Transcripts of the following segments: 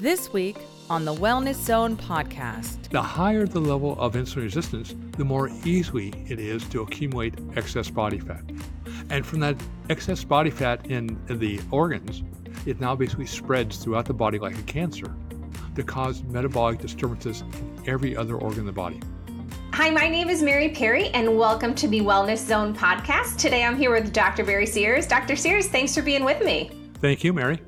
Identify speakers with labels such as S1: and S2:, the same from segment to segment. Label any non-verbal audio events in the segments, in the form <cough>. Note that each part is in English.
S1: This week on the Wellness Zone podcast.
S2: The higher the level of insulin resistance, the more easily it is to accumulate excess body fat. And from that excess body fat in the organs, it now basically spreads throughout the body like a cancer to cause metabolic disturbances in every other organ in the body.
S3: Hi, my name is Mary Perry, and welcome to the Wellness Zone podcast. Today I'm here with Dr. Barry Sears. Dr. Sears, thanks for being with me.
S2: Thank you, Mary.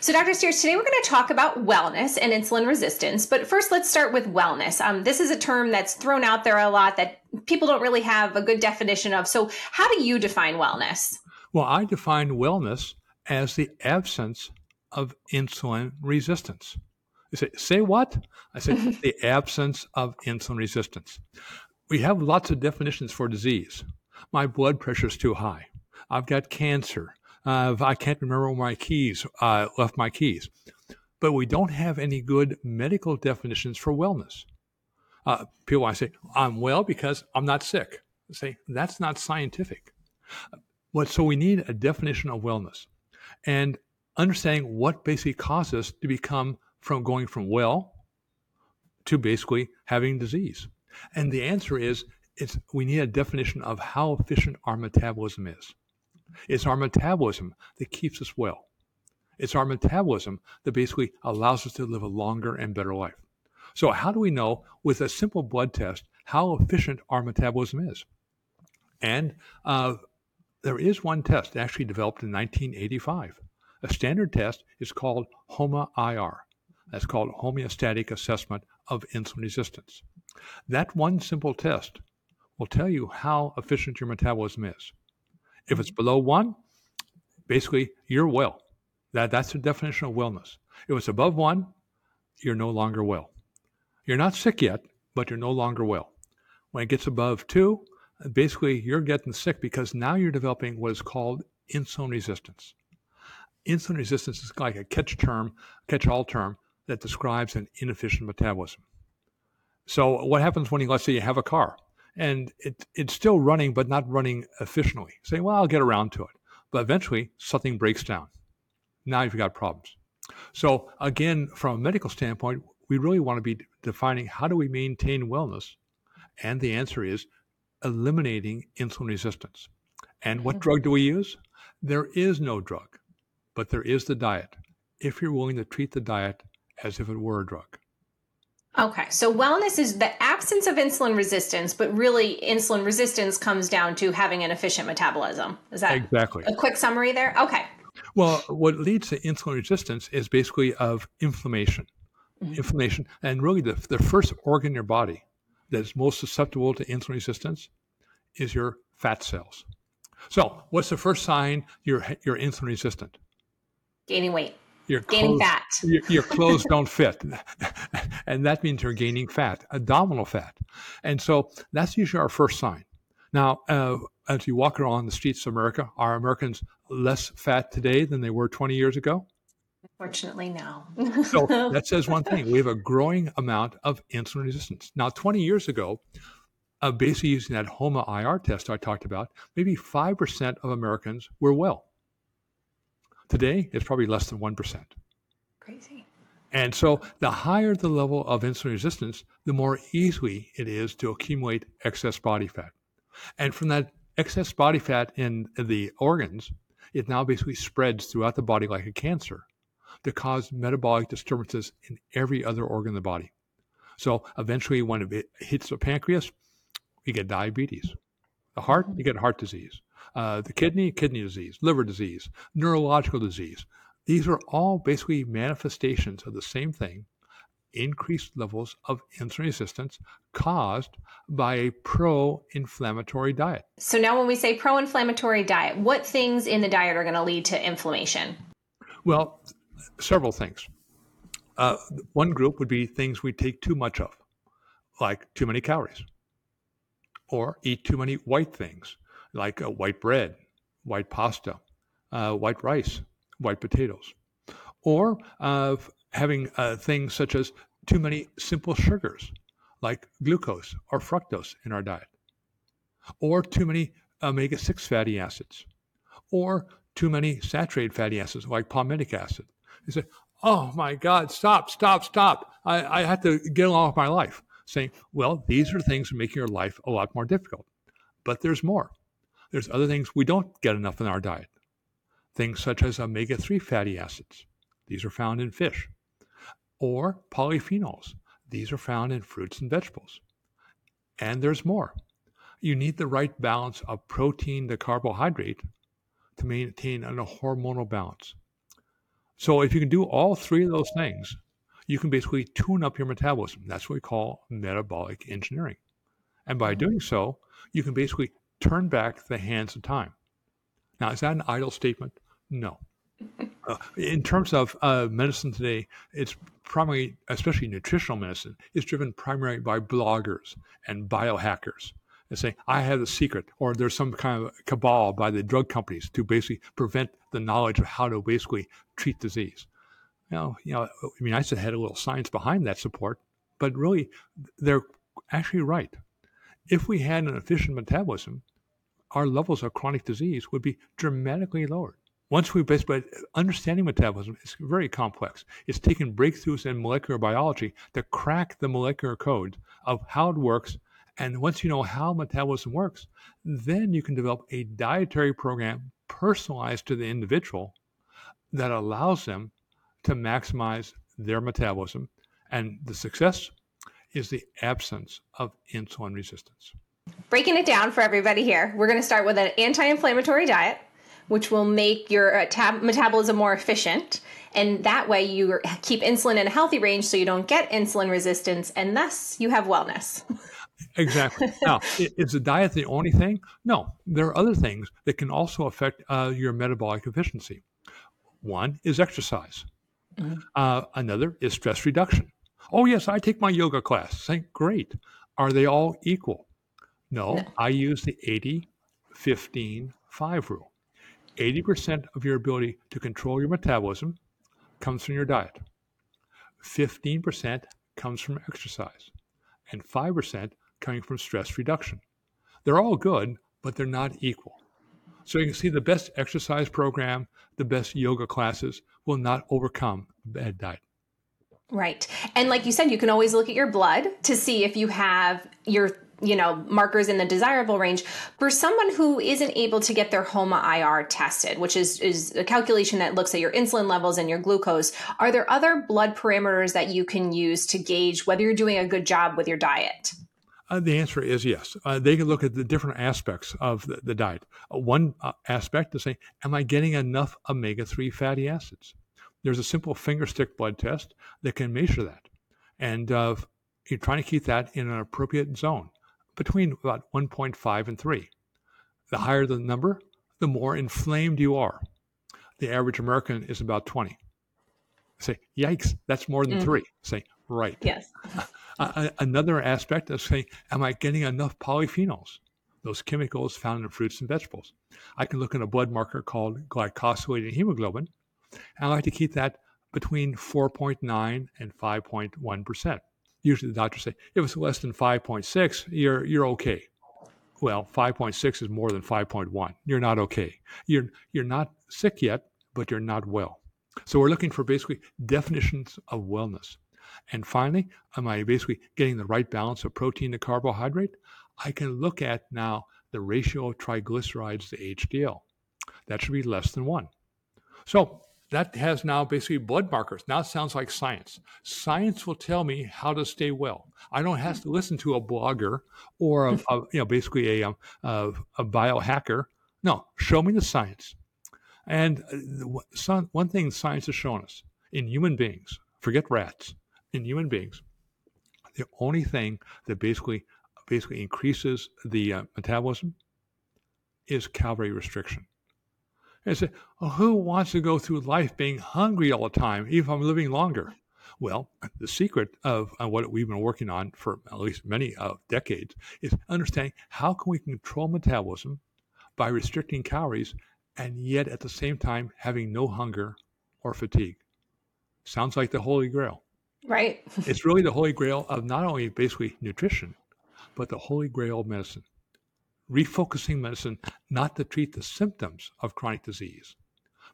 S3: So, Dr. Sears, today we're going to talk about wellness and insulin resistance. But first, let's start with wellness. Um, this is a term that's thrown out there a lot that people don't really have a good definition of. So, how do you define wellness?
S2: Well, I define wellness as the absence of insulin resistance. You say, say what? I say <laughs> the absence of insulin resistance. We have lots of definitions for disease. My blood pressure is too high. I've got cancer. I can't remember where my keys uh, left my keys. But we don't have any good medical definitions for wellness. Uh, people want to say, I'm well because I'm not sick. Say, that's not scientific. What, so we need a definition of wellness and understanding what basically causes us to become from going from well to basically having disease. And the answer is it's, we need a definition of how efficient our metabolism is. It's our metabolism that keeps us well. It's our metabolism that basically allows us to live a longer and better life. So, how do we know with a simple blood test how efficient our metabolism is? And uh, there is one test actually developed in 1985. A standard test is called HOMA-IR. That's called Homeostatic Assessment of Insulin Resistance. That one simple test will tell you how efficient your metabolism is. If it's mm-hmm. below one, basically you're well. That, that's the definition of wellness. If it's above one, you're no longer well. You're not sick yet, but you're no longer well. When it gets above two, basically you're getting sick because now you're developing what is called insulin resistance. Insulin resistance is like a catch term, catch-all term that describes an inefficient metabolism. So what happens when you let's say you have a car and it, it's still running, but not running efficiently. Say, well, I'll get around to it. But eventually, something breaks down. Now you've got problems. So, again, from a medical standpoint, we really want to be defining how do we maintain wellness? And the answer is eliminating insulin resistance. And what mm-hmm. drug do we use? There is no drug, but there is the diet. If you're willing to treat the diet as if it were a drug.
S3: Okay, so wellness is the absence of insulin resistance, but really insulin resistance comes down to having an efficient metabolism. Is that
S2: exactly
S3: a quick summary there? Okay.
S2: Well, what leads to insulin resistance is basically of inflammation. Mm-hmm. Inflammation, and really the, the first organ in your body that is most susceptible to insulin resistance is your fat cells. So, what's the first sign you're you're insulin resistant?
S3: Gaining weight
S2: your
S3: gaining
S2: clothes,
S3: fat. <laughs>
S2: Your, your clothes <laughs> don't fit. <laughs> and that means you're gaining fat, abdominal fat. And so that's usually our first sign. Now, uh, as you walk around the streets of America, are Americans less fat today than they were 20 years ago?
S3: Unfortunately, no.
S2: so that says one thing. We have a growing amount of insulin resistance. Now, 20 years ago, uh, basically using that HOMA IR test I talked about, maybe 5% of Americans were well. Today, it's probably less than 1%.
S3: Crazy.
S2: And so the higher the level of insulin resistance, the more easily it is to accumulate excess body fat. And from that excess body fat in the organs, it now basically spreads throughout the body like a cancer to cause metabolic disturbances in every other organ in the body. So eventually, when it hits the pancreas, you get diabetes. The heart, you get heart disease uh, the kidney, kidney disease, liver disease, neurological disease. These are all basically manifestations of the same thing increased levels of insulin resistance caused by a pro inflammatory diet.
S3: So, now when we say pro inflammatory diet, what things in the diet are going to lead to inflammation?
S2: Well, several things. Uh, one group would be things we take too much of, like too many calories, or eat too many white things, like uh, white bread, white pasta, uh, white rice, white potatoes, or uh, having uh, things such as too many simple sugars like glucose or fructose in our diet, or too many omega 6 fatty acids, or too many saturated fatty acids like palmitic acid. You say, oh my God, stop, stop, stop. I, I have to get along with my life. Saying, well, these are things that make your life a lot more difficult. But there's more. There's other things we don't get enough in our diet. Things such as omega 3 fatty acids. These are found in fish. Or polyphenols. These are found in fruits and vegetables. And there's more. You need the right balance of protein to carbohydrate to maintain a hormonal balance. So if you can do all three of those things, you can basically tune up your metabolism. That's what we call metabolic engineering. And by mm-hmm. doing so, you can basically turn back the hands of time. Now, is that an idle statement? No. <laughs> Uh, in terms of uh, medicine today, it's primarily, especially nutritional medicine, is driven primarily by bloggers and biohackers and saying, I have the secret, or there's some kind of cabal by the drug companies to basically prevent the knowledge of how to basically treat disease. Know, you know, I mean, I said had a little science behind that support, but really, they're actually right. If we had an efficient metabolism, our levels of chronic disease would be dramatically lowered. Once we basically understanding metabolism is very complex. It's taken breakthroughs in molecular biology to crack the molecular code of how it works and once you know how metabolism works, then you can develop a dietary program personalized to the individual that allows them to maximize their metabolism. And the success is the absence of insulin resistance.
S3: Breaking it down for everybody here, we're going to start with an anti inflammatory diet, which will make your uh, tab- metabolism more efficient. And that way, you keep insulin in a healthy range so you don't get insulin resistance, and thus you have wellness. <laughs>
S2: Exactly. Now, is the diet the only thing? No, there are other things that can also affect uh, your metabolic efficiency. One is exercise. Mm-hmm. Uh, another is stress reduction. Oh, yes, I take my yoga class. Think great. Are they all equal? No, no. I use the 80 15 5 rule. 80% of your ability to control your metabolism comes from your diet, 15% comes from exercise, and 5% coming from stress reduction. They're all good, but they're not equal. So you can see the best exercise program, the best yoga classes will not overcome a bad diet.
S3: Right. And like you said, you can always look at your blood to see if you have your you know markers in the desirable range for someone who isn't able to get their homa ir tested which is is a calculation that looks at your insulin levels and your glucose are there other blood parameters that you can use to gauge whether you're doing a good job with your diet
S2: uh, the answer is yes. Uh, they can look at the different aspects of the, the diet. Uh, one uh, aspect is saying, Am I getting enough omega 3 fatty acids? There's a simple finger stick blood test that can measure that. And uh, you're trying to keep that in an appropriate zone between about 1.5 and 3. The higher the number, the more inflamed you are. The average American is about 20. Say, yikes, that's more than mm. three. Say, right.
S3: Yes.
S2: Uh, another aspect of saying, am I getting enough polyphenols? Those chemicals found in fruits and vegetables. I can look at a blood marker called glycosylated hemoglobin. I like to keep that between 4.9 and 5.1%. Usually the doctors say, if it's less than 5.6, you're, you're okay. Well, 5.6 is more than 5.1. You're not okay. You're, you're not sick yet, but you're not well. So we're looking for basically definitions of wellness. And finally, am I basically getting the right balance of protein to carbohydrate? I can look at now the ratio of triglycerides to HDL. That should be less than one. So that has now basically blood markers. Now it sounds like science. Science will tell me how to stay well. I don't have to listen to a blogger or a, a you know basically a, um, a, a biohacker. No, show me the science. And uh, some, one thing science has shown us in human beings, forget rats, in human beings, the only thing that basically basically increases the uh, metabolism is calorie restriction. And say, well, who wants to go through life being hungry all the time, even if I'm living longer? Well, the secret of uh, what we've been working on for at least many uh, decades is understanding how can we control metabolism by restricting calories and yet at the same time having no hunger or fatigue. Sounds like the Holy Grail.
S3: Right.
S2: it's really the holy grail of not only basically nutrition, but the holy grail of medicine. Refocusing medicine not to treat the symptoms of chronic disease,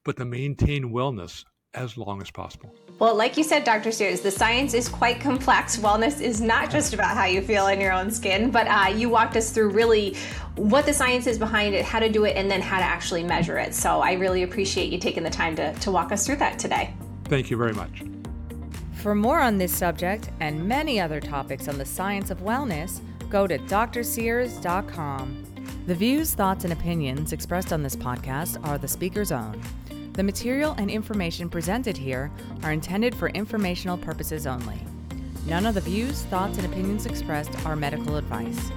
S2: but to maintain wellness as long as possible.
S3: Well, like you said, Dr. Sears, the science is quite complex. Wellness is not just about how you feel in your own skin, but uh, you walked us through really what the science is behind it, how to do it, and then how to actually measure it. So I really appreciate you taking the time to, to walk us through that today.
S2: Thank you very much.
S1: For more on this subject and many other topics on the science of wellness, go to drsears.com. The views, thoughts, and opinions expressed on this podcast are the speaker's own. The material and information presented here are intended for informational purposes only. None of the views, thoughts, and opinions expressed are medical advice.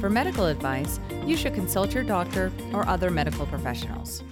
S1: For medical advice, you should consult your doctor or other medical professionals.